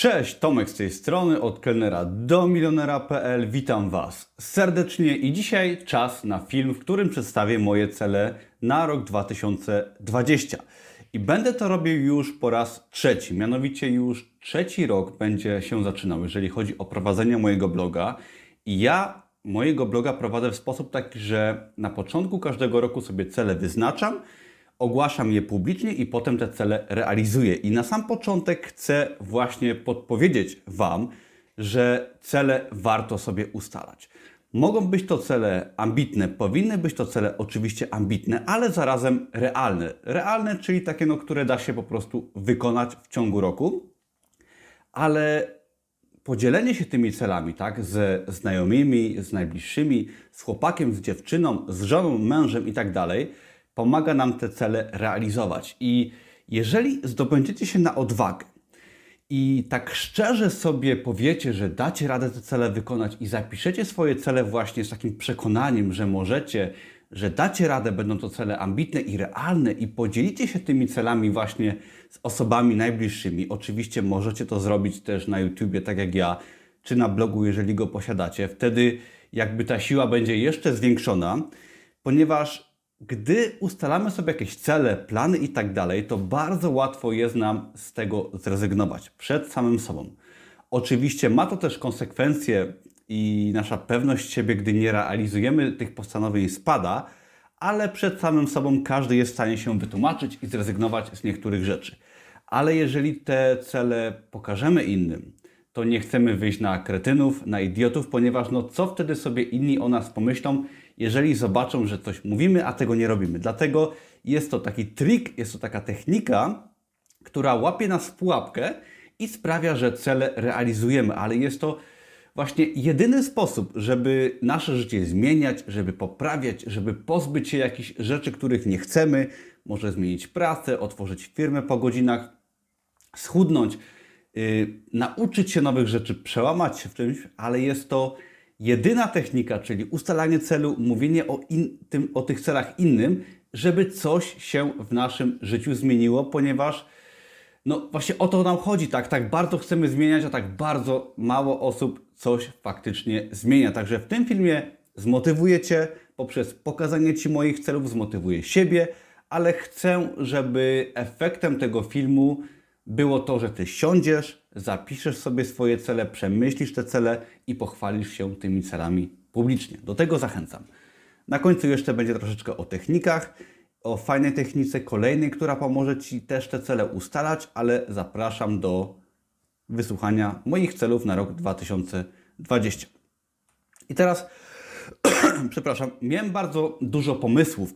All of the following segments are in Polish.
Cześć, Tomek z tej strony, od kelnera do milionera.pl. Witam Was serdecznie i dzisiaj czas na film, w którym przedstawię moje cele na rok 2020. I będę to robił już po raz trzeci, mianowicie już trzeci rok będzie się zaczynał, jeżeli chodzi o prowadzenie mojego bloga. I ja mojego bloga prowadzę w sposób taki, że na początku każdego roku sobie cele wyznaczam, ogłaszam je publicznie i potem te cele realizuję. I na sam początek chcę właśnie podpowiedzieć Wam, że cele warto sobie ustalać. Mogą być to cele ambitne, powinny być to cele oczywiście ambitne, ale zarazem realne. Realne, czyli takie, no, które da się po prostu wykonać w ciągu roku, ale podzielenie się tymi celami, tak, ze znajomymi, z najbliższymi, z chłopakiem, z dziewczyną, z żoną, mężem i tak dalej, pomaga nam te cele realizować. I jeżeli zdobędziecie się na odwagę i tak szczerze sobie powiecie, że dacie radę te cele wykonać i zapiszecie swoje cele właśnie z takim przekonaniem, że możecie, że dacie radę, będą to cele ambitne i realne i podzielicie się tymi celami właśnie z osobami najbliższymi. Oczywiście możecie to zrobić też na YouTubie, tak jak ja, czy na blogu, jeżeli go posiadacie. Wtedy jakby ta siła będzie jeszcze zwiększona, ponieważ gdy ustalamy sobie jakieś cele, plany i tak dalej, to bardzo łatwo jest nam z tego zrezygnować przed samym sobą. Oczywiście ma to też konsekwencje i nasza pewność siebie, gdy nie realizujemy tych postanowień, spada, ale przed samym sobą każdy jest w stanie się wytłumaczyć i zrezygnować z niektórych rzeczy. Ale jeżeli te cele pokażemy innym, to nie chcemy wyjść na kretynów, na idiotów, ponieważ no co wtedy sobie inni o nas pomyślą, jeżeli zobaczą, że coś mówimy, a tego nie robimy. Dlatego jest to taki trik, jest to taka technika, która łapie nas w pułapkę i sprawia, że cele realizujemy, ale jest to właśnie jedyny sposób, żeby nasze życie zmieniać, żeby poprawiać, żeby pozbyć się jakichś rzeczy, których nie chcemy, może zmienić pracę, otworzyć firmę po godzinach, schudnąć, yy, nauczyć się nowych rzeczy, przełamać się w czymś, ale jest to jedyna technika, czyli ustalanie celu, mówienie o, in, tym, o tych celach innym, żeby coś się w naszym życiu zmieniło, ponieważ no właśnie o to nam chodzi, tak? Tak bardzo chcemy zmieniać, a tak bardzo mało osób coś faktycznie zmienia. Także w tym filmie zmotywuję Cię poprzez pokazanie Ci moich celów, zmotywuję siebie, ale chcę, żeby efektem tego filmu było to, że Ty siądziesz, zapiszesz sobie swoje cele, przemyślisz te cele i pochwalisz się tymi celami publicznie. Do tego zachęcam. Na końcu jeszcze będzie troszeczkę o technikach, o fajnej technice kolejnej, która pomoże Ci też te cele ustalać, ale zapraszam do wysłuchania moich celów na rok 2020. I teraz, przepraszam, miałem bardzo dużo pomysłów,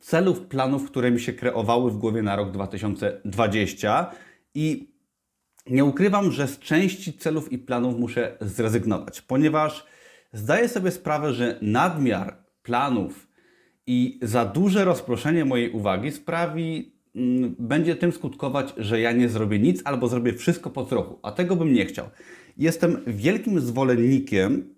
celów, planów, które mi się kreowały w głowie na rok 2020 i nie ukrywam, że z części celów i planów muszę zrezygnować, ponieważ zdaję sobie sprawę, że nadmiar planów i za duże rozproszenie mojej uwagi sprawi, mm, będzie tym skutkować, że ja nie zrobię nic albo zrobię wszystko po trochu, a tego bym nie chciał. Jestem wielkim zwolennikiem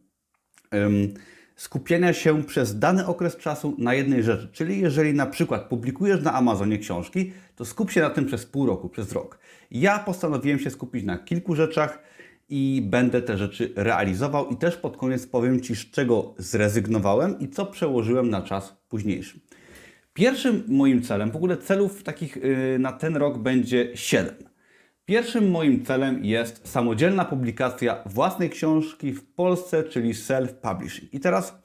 skupienia się przez dany okres czasu na jednej rzeczy. Czyli jeżeli na przykład publikujesz na Amazonie książki, to skup się na tym przez pół roku, przez rok. Ja postanowiłem się skupić na kilku rzeczach i będę te rzeczy realizował i też pod koniec powiem Ci, z czego zrezygnowałem i co przełożyłem na czas późniejszy. Pierwszym moim celem, w ogóle celów takich yy, na ten rok będzie 7. Pierwszym moim celem jest samodzielna publikacja własnej książki w Polsce, czyli self-publishing. I teraz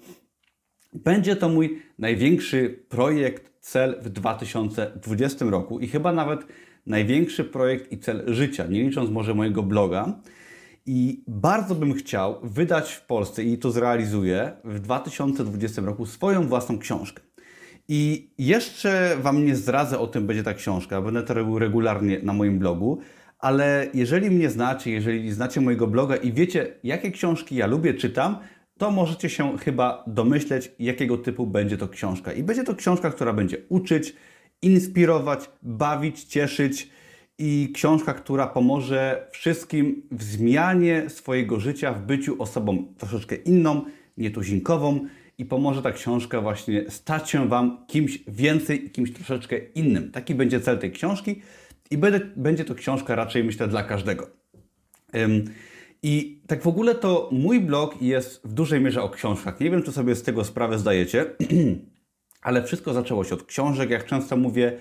będzie to mój największy projekt, cel w 2020 roku i chyba nawet największy projekt i cel życia, nie licząc może mojego bloga. I bardzo bym chciał wydać w Polsce i to zrealizuję w 2020 roku swoją własną książkę. I jeszcze Wam nie zdradzę o tym będzie ta książka, będę to robił regularnie na moim blogu, ale jeżeli mnie znacie, jeżeli znacie mojego bloga i wiecie, jakie książki ja lubię, czytam, to możecie się chyba domyśleć, jakiego typu będzie to książka. I będzie to książka, która będzie uczyć, inspirować, bawić, cieszyć i książka, która pomoże wszystkim w zmianie swojego życia, w byciu osobą troszeczkę inną, nietuzinkową i pomoże ta książka właśnie stać się Wam kimś więcej i kimś troszeczkę innym. Taki będzie cel tej książki i będzie, będzie to książka raczej, myślę, dla każdego. I tak w ogóle to mój blog jest w dużej mierze o książkach. Nie wiem, czy sobie z tego sprawę zdajecie, ale wszystko zaczęło się od książek. Jak często mówię,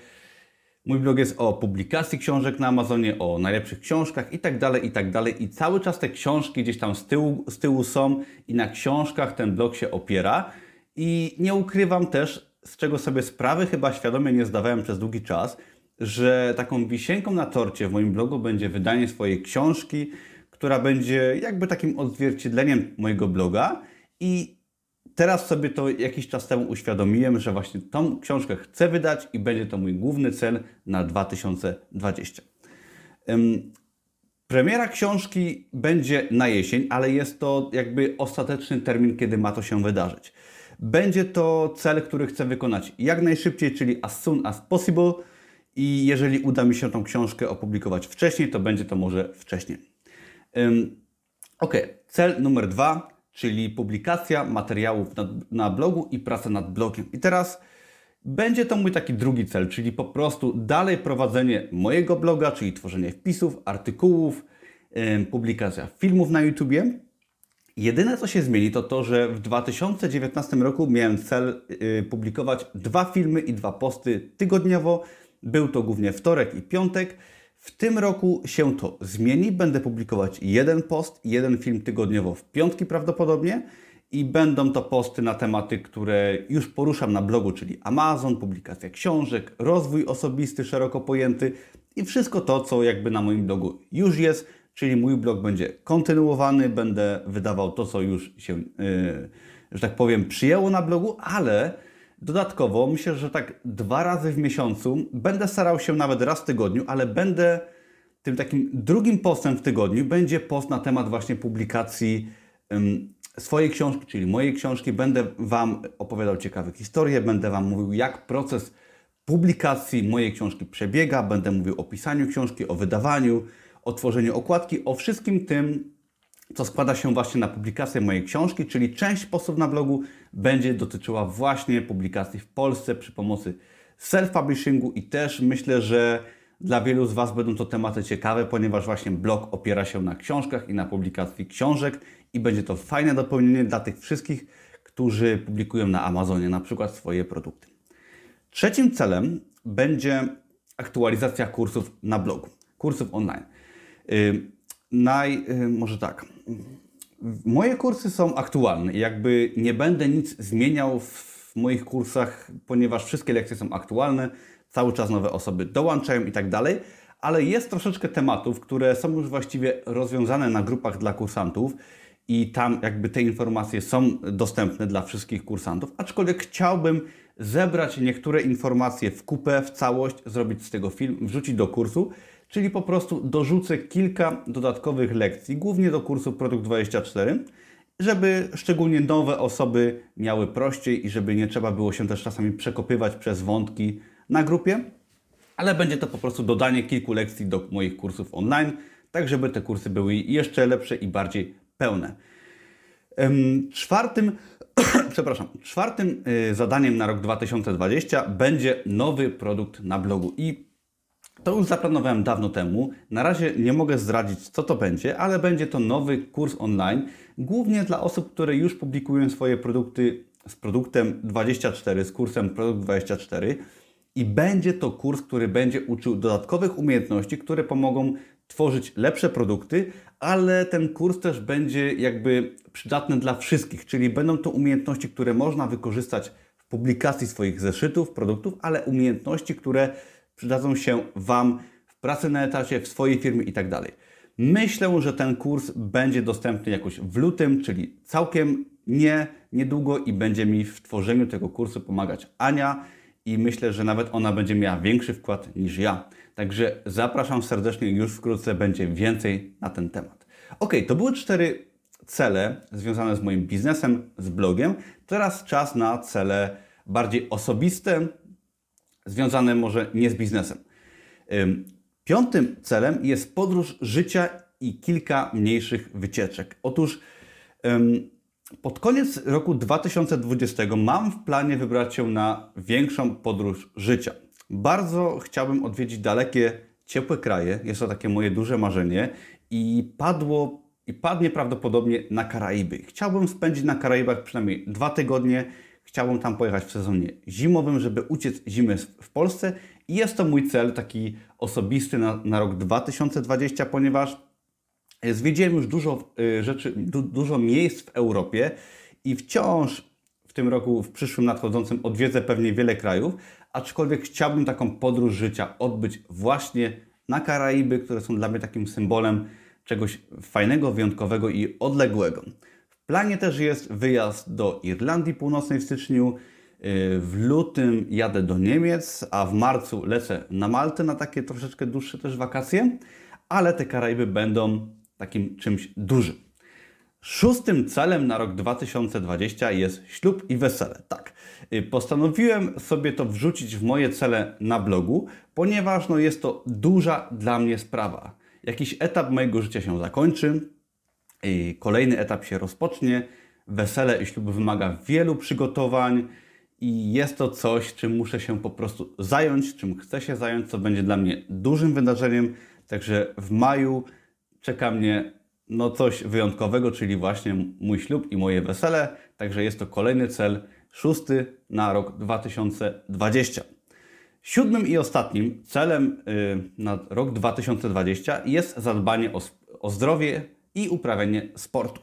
mój blog jest o publikacji książek na Amazonie, o najlepszych książkach i tak dalej, i tak dalej. I cały czas te książki gdzieś tam z tyłu, z tyłu są i na książkach ten blog się opiera. I nie ukrywam też, z czego sobie sprawy chyba świadomie nie zdawałem przez długi czas, że taką wisienką na torcie w moim blogu będzie wydanie swojej książki, która będzie jakby takim odzwierciedleniem mojego bloga i teraz sobie to jakiś czas temu uświadomiłem, że właśnie tą książkę chcę wydać i będzie to mój główny cel na 2020. Premiera książki będzie na jesień, ale jest to jakby ostateczny termin, kiedy ma to się wydarzyć. Będzie to cel, który chcę wykonać jak najszybciej, czyli as soon as possible. I jeżeli uda mi się tą książkę opublikować wcześniej, to będzie to może wcześniej. Ok, cel numer dwa, czyli publikacja materiałów na, na blogu i praca nad blogiem. I teraz będzie to mój taki drugi cel, czyli po prostu dalej prowadzenie mojego bloga, czyli tworzenie wpisów, artykułów, publikacja filmów na YouTubie. Jedyne co się zmieni to to, że w 2019 roku miałem cel y, publikować dwa filmy i dwa posty tygodniowo. Był to głównie wtorek i piątek. W tym roku się to zmieni. Będę publikować jeden post jeden film tygodniowo w piątki prawdopodobnie. I będą to posty na tematy, które już poruszam na blogu, czyli Amazon, publikacja książek, rozwój osobisty szeroko pojęty i wszystko to, co jakby na moim blogu już jest, czyli mój blog będzie kontynuowany, będę wydawał to, co już się, yy, że tak powiem, przyjęło na blogu, ale Dodatkowo myślę, że tak dwa razy w miesiącu będę starał się nawet raz w tygodniu, ale będę tym takim drugim postem w tygodniu będzie post na temat właśnie publikacji swojej książki, czyli mojej książki. Będę Wam opowiadał ciekawe historie, będę Wam mówił, jak proces publikacji mojej książki przebiega, będę mówił o pisaniu książki, o wydawaniu, o tworzeniu okładki, o wszystkim tym, co składa się właśnie na publikację mojej książki, czyli część postów na blogu będzie dotyczyła właśnie publikacji w Polsce przy pomocy self-publishingu i też myślę, że dla wielu z Was będą to tematy ciekawe, ponieważ właśnie blog opiera się na książkach i na publikacji książek i będzie to fajne dopełnienie dla tych wszystkich, którzy publikują na Amazonie na przykład swoje produkty. Trzecim celem będzie aktualizacja kursów na blogu, kursów online. Naj, y, może tak. Moje kursy są aktualne jakby nie będę nic zmieniał w moich kursach, ponieważ wszystkie lekcje są aktualne, cały czas nowe osoby dołączają i tak dalej, ale jest troszeczkę tematów, które są już właściwie rozwiązane na grupach dla kursantów i tam jakby te informacje są dostępne dla wszystkich kursantów, aczkolwiek chciałbym zebrać niektóre informacje w kupę, w całość, zrobić z tego film, wrzucić do kursu, czyli po prostu dorzucę kilka dodatkowych lekcji, głównie do kursu Produkt 24, żeby szczególnie nowe osoby miały prościej i żeby nie trzeba było się też czasami przekopywać przez wątki na grupie, ale będzie to po prostu dodanie kilku lekcji do moich kursów online, tak żeby te kursy były jeszcze lepsze i bardziej pełne. Czwartym, przepraszam, czwartym y, zadaniem na rok 2020 będzie nowy produkt na blogu i to już zaplanowałem dawno temu. Na razie nie mogę zdradzić, co to będzie, ale będzie to nowy kurs online, głównie dla osób, które już publikują swoje produkty z produktem 24, z kursem Produkt 24. I będzie to kurs, który będzie uczył dodatkowych umiejętności, które pomogą tworzyć lepsze produkty, ale ten kurs też będzie jakby przydatny dla wszystkich, czyli będą to umiejętności, które można wykorzystać w publikacji swoich zeszytów, produktów, ale umiejętności, które przydadzą się Wam w pracy na etacie, w swojej firmie i tak. Myślę, że ten kurs będzie dostępny jakoś w lutym, czyli całkiem nie niedługo i będzie mi w tworzeniu tego kursu pomagać Ania i myślę, że nawet ona będzie miała większy wkład niż ja. Także zapraszam serdecznie, już wkrótce będzie więcej na ten temat. Ok, to były cztery cele związane z moim biznesem, z blogiem. Teraz czas na cele bardziej osobiste, związane może nie z biznesem. Piątym celem jest podróż życia i kilka mniejszych wycieczek. Otóż pod koniec roku 2020 mam w planie wybrać się na większą podróż życia. Bardzo chciałbym odwiedzić dalekie, ciepłe kraje. Jest to takie moje duże marzenie i padło i padnie prawdopodobnie na Karaiby. Chciałbym spędzić na Karaibach przynajmniej dwa tygodnie. Chciałbym tam pojechać w sezonie zimowym, żeby uciec zimy w Polsce i jest to mój cel taki osobisty na, na rok 2020, ponieważ zwiedziłem już dużo y, rzeczy, du, dużo miejsc w Europie i wciąż w tym roku, w przyszłym nadchodzącym odwiedzę pewnie wiele krajów, aczkolwiek chciałbym taką podróż życia odbyć właśnie na Karaiby, które są dla mnie takim symbolem czegoś fajnego, wyjątkowego i odległego. Planie też jest wyjazd do Irlandii Północnej w styczniu. Y, w lutym jadę do Niemiec, a w marcu lecę na Maltę na takie troszeczkę dłuższe też wakacje, ale te Karaiby będą takim czymś dużym. Szóstym celem na rok 2020 jest ślub i wesele. Tak, y, postanowiłem sobie to wrzucić w moje cele na blogu, ponieważ no, jest to duża dla mnie sprawa. Jakiś etap mojego życia się zakończy, kolejny etap się rozpocznie. Wesele i ślub wymaga wielu przygotowań i jest to coś, czym muszę się po prostu zająć, czym chcę się zająć, co będzie dla mnie dużym wydarzeniem. Także w maju czeka mnie no coś wyjątkowego, czyli właśnie mój ślub i moje wesele. Także jest to kolejny cel, szósty na rok 2020. Siódmym i ostatnim celem y, na rok 2020 jest zadbanie o, o zdrowie i uprawianie sportu.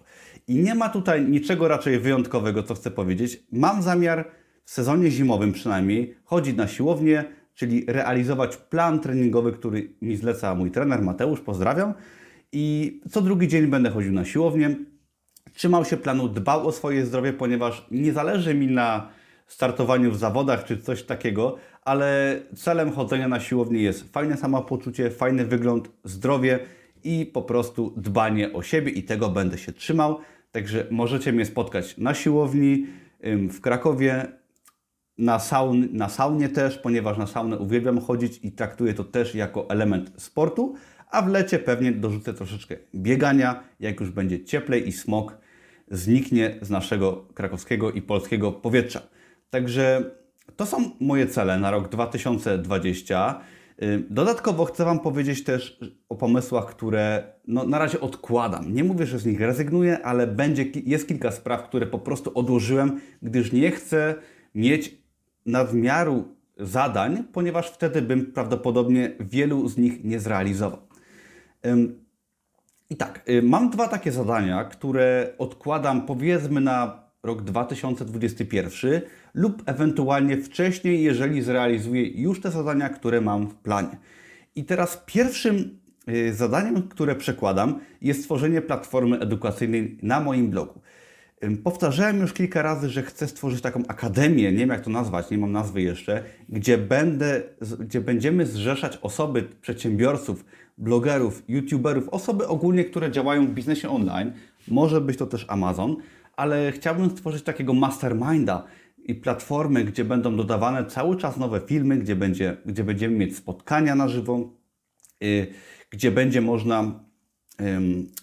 I nie ma tutaj niczego raczej wyjątkowego, co chcę powiedzieć. Mam zamiar w sezonie zimowym przynajmniej chodzić na siłownię, czyli realizować plan treningowy, który mi zleca mój trener Mateusz, pozdrawiam. I co drugi dzień będę chodził na siłownię, trzymał się planu, dbał o swoje zdrowie, ponieważ nie zależy mi na startowaniu w zawodach czy coś takiego, ale celem chodzenia na siłownię jest fajne samopoczucie, fajny wygląd, zdrowie i po prostu dbanie o siebie i tego będę się trzymał. Także możecie mnie spotkać na siłowni w Krakowie, na, saun, na saunie też, ponieważ na saunę uwielbiam chodzić i traktuję to też jako element sportu, a w lecie pewnie dorzucę troszeczkę biegania, jak już będzie cieplej i smog zniknie z naszego krakowskiego i polskiego powietrza. Także to są moje cele na rok 2020. Y, dodatkowo chcę Wam powiedzieć też o pomysłach, które no, na razie odkładam. Nie mówię, że z nich rezygnuję, ale będzie, jest kilka spraw, które po prostu odłożyłem, gdyż nie chcę mieć nadmiaru zadań, ponieważ wtedy bym prawdopodobnie wielu z nich nie zrealizował. I tak, y, mam dwa takie zadania, które odkładam powiedzmy na rok 2021 lub ewentualnie wcześniej, jeżeli zrealizuję już te zadania, które mam w planie. I teraz pierwszym y, zadaniem, które przekładam, jest stworzenie platformy edukacyjnej na moim blogu. Powtarzałem już kilka razy, że chcę stworzyć taką akademię, nie wiem jak to nazwać, nie mam nazwy jeszcze, gdzie, będę, gdzie będziemy zrzeszać osoby, przedsiębiorców, blogerów, youtuberów, osoby ogólnie, które działają w biznesie online. Może być to też Amazon, ale chciałbym stworzyć takiego masterminda i platformy, gdzie będą dodawane cały czas nowe filmy, gdzie, będzie, gdzie będziemy mieć spotkania na żywo, yy, gdzie będzie można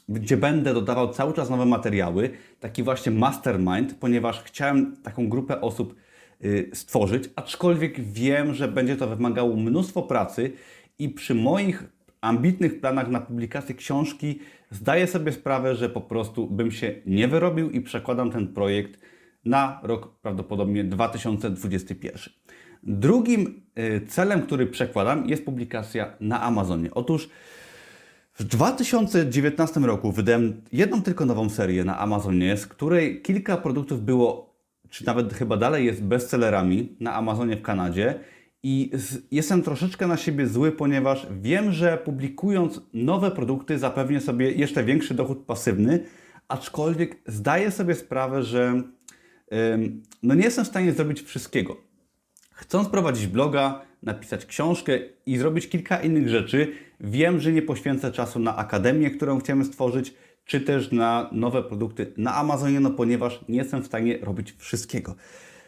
gdzie będę dodawał cały czas nowe materiały, taki właśnie mastermind, ponieważ chciałem taką grupę osób y, stworzyć, aczkolwiek wiem, że będzie to wymagało mnóstwo pracy i przy moich ambitnych planach na publikację książki zdaję sobie sprawę, że po prostu bym się nie wyrobił i przekładam ten projekt na rok prawdopodobnie 2021. Drugim y, celem, który przekładam, jest publikacja na Amazonie. Otóż w 2019 roku wydałem jedną tylko nową serię na Amazonie, z której kilka produktów było, czy nawet chyba dalej jest bestsellerami na Amazonie w Kanadzie. I jestem troszeczkę na siebie zły, ponieważ wiem, że publikując nowe produkty zapewnię sobie jeszcze większy dochód pasywny, aczkolwiek zdaję sobie sprawę, że no nie jestem w stanie zrobić wszystkiego. Chcąc prowadzić bloga, napisać książkę i zrobić kilka innych rzeczy, wiem, że nie poświęcę czasu na akademię, którą chcemy stworzyć, czy też na nowe produkty na Amazonie, no ponieważ nie jestem w stanie robić wszystkiego.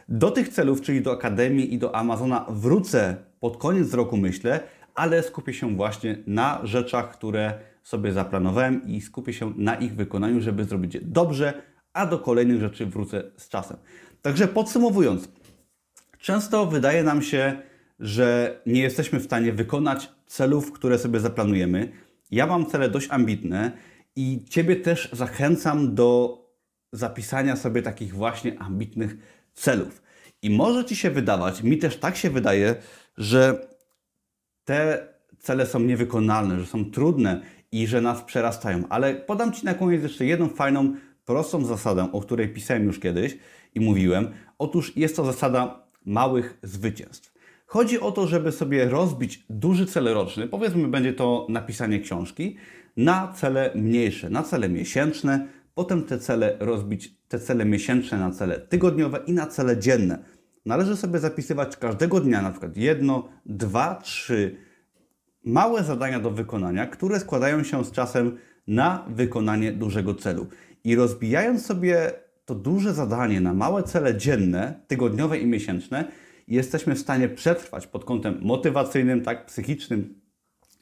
Do tych celów, czyli do Akademii i do Amazona, wrócę pod koniec roku, myślę, ale skupię się właśnie na rzeczach, które sobie zaplanowałem i skupię się na ich wykonaniu, żeby zrobić je dobrze, a do kolejnych rzeczy wrócę z czasem. Także podsumowując, często wydaje nam się, że nie jesteśmy w stanie wykonać celów, które sobie zaplanujemy. Ja mam cele dość ambitne i Ciebie też zachęcam do zapisania sobie takich właśnie ambitnych celów. I może Ci się wydawać, mi też tak się wydaje, że te cele są niewykonalne, że są trudne i że nas przerastają. Ale podam Ci na koniec jeszcze jedną fajną, prostą zasadę, o której pisałem już kiedyś i mówiłem. Otóż jest to zasada małych zwycięstw. Chodzi o to, żeby sobie rozbić duży cel roczny, powiedzmy będzie to napisanie książki, na cele mniejsze, na cele miesięczne, potem te cele rozbić, te cele miesięczne na cele tygodniowe i na cele dzienne. Należy sobie zapisywać każdego dnia na przykład jedno, dwa, trzy małe zadania do wykonania, które składają się z czasem na wykonanie dużego celu. I rozbijając sobie to duże zadanie na małe cele dzienne, tygodniowe i miesięczne, jesteśmy w stanie przetrwać pod kątem motywacyjnym, tak, psychicznym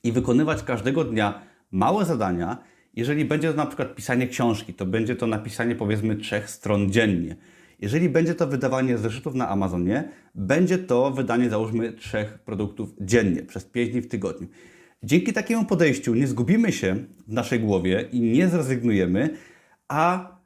i wykonywać każdego dnia małe zadania. Jeżeli będzie to na przykład pisanie książki, to będzie to napisanie powiedzmy trzech stron dziennie. Jeżeli będzie to wydawanie zeszytów na Amazonie, będzie to wydanie załóżmy trzech produktów dziennie przez 5 dni w tygodniu. Dzięki takiemu podejściu nie zgubimy się w naszej głowie i nie zrezygnujemy, a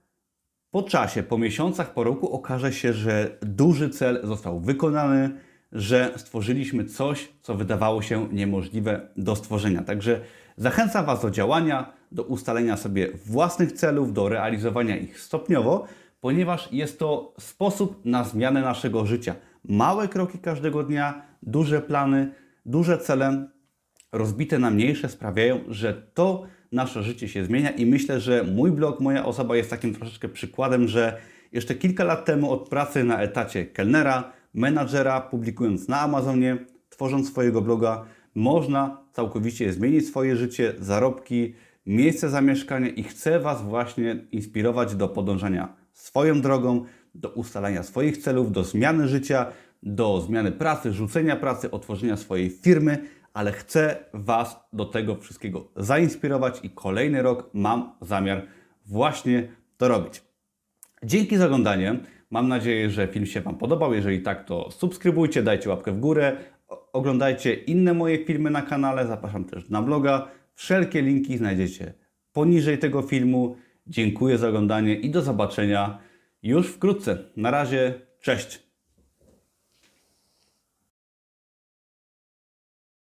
po czasie, po miesiącach, po roku okaże się, że duży cel został wykonany, że stworzyliśmy coś, co wydawało się niemożliwe do stworzenia. Także zachęcam Was do działania, do ustalenia sobie własnych celów, do realizowania ich stopniowo, ponieważ jest to sposób na zmianę naszego życia. Małe kroki każdego dnia, duże plany, duże cele rozbite na mniejsze sprawiają, że to nasze życie się zmienia i myślę, że mój blog, moja osoba jest takim troszeczkę przykładem, że jeszcze kilka lat temu od pracy na etacie kelnera, menadżera, publikując na Amazonie, tworząc swojego bloga, można całkowicie zmienić swoje życie, zarobki, miejsce zamieszkania i chcę Was właśnie inspirować do podążania swoją drogą, do ustalania swoich celów, do zmiany życia, do zmiany pracy, rzucenia pracy, otworzenia swojej firmy, ale chcę Was do tego wszystkiego zainspirować i kolejny rok mam zamiar właśnie to robić. Dzięki za oglądanie. Mam nadzieję, że film się Wam podobał. Jeżeli tak, to subskrybujcie, dajcie łapkę w górę. Oglądajcie inne moje filmy na kanale. Zapraszam też na bloga. Wszelkie linki znajdziecie poniżej tego filmu. Dziękuję za oglądanie i do zobaczenia już wkrótce. Na razie, cześć!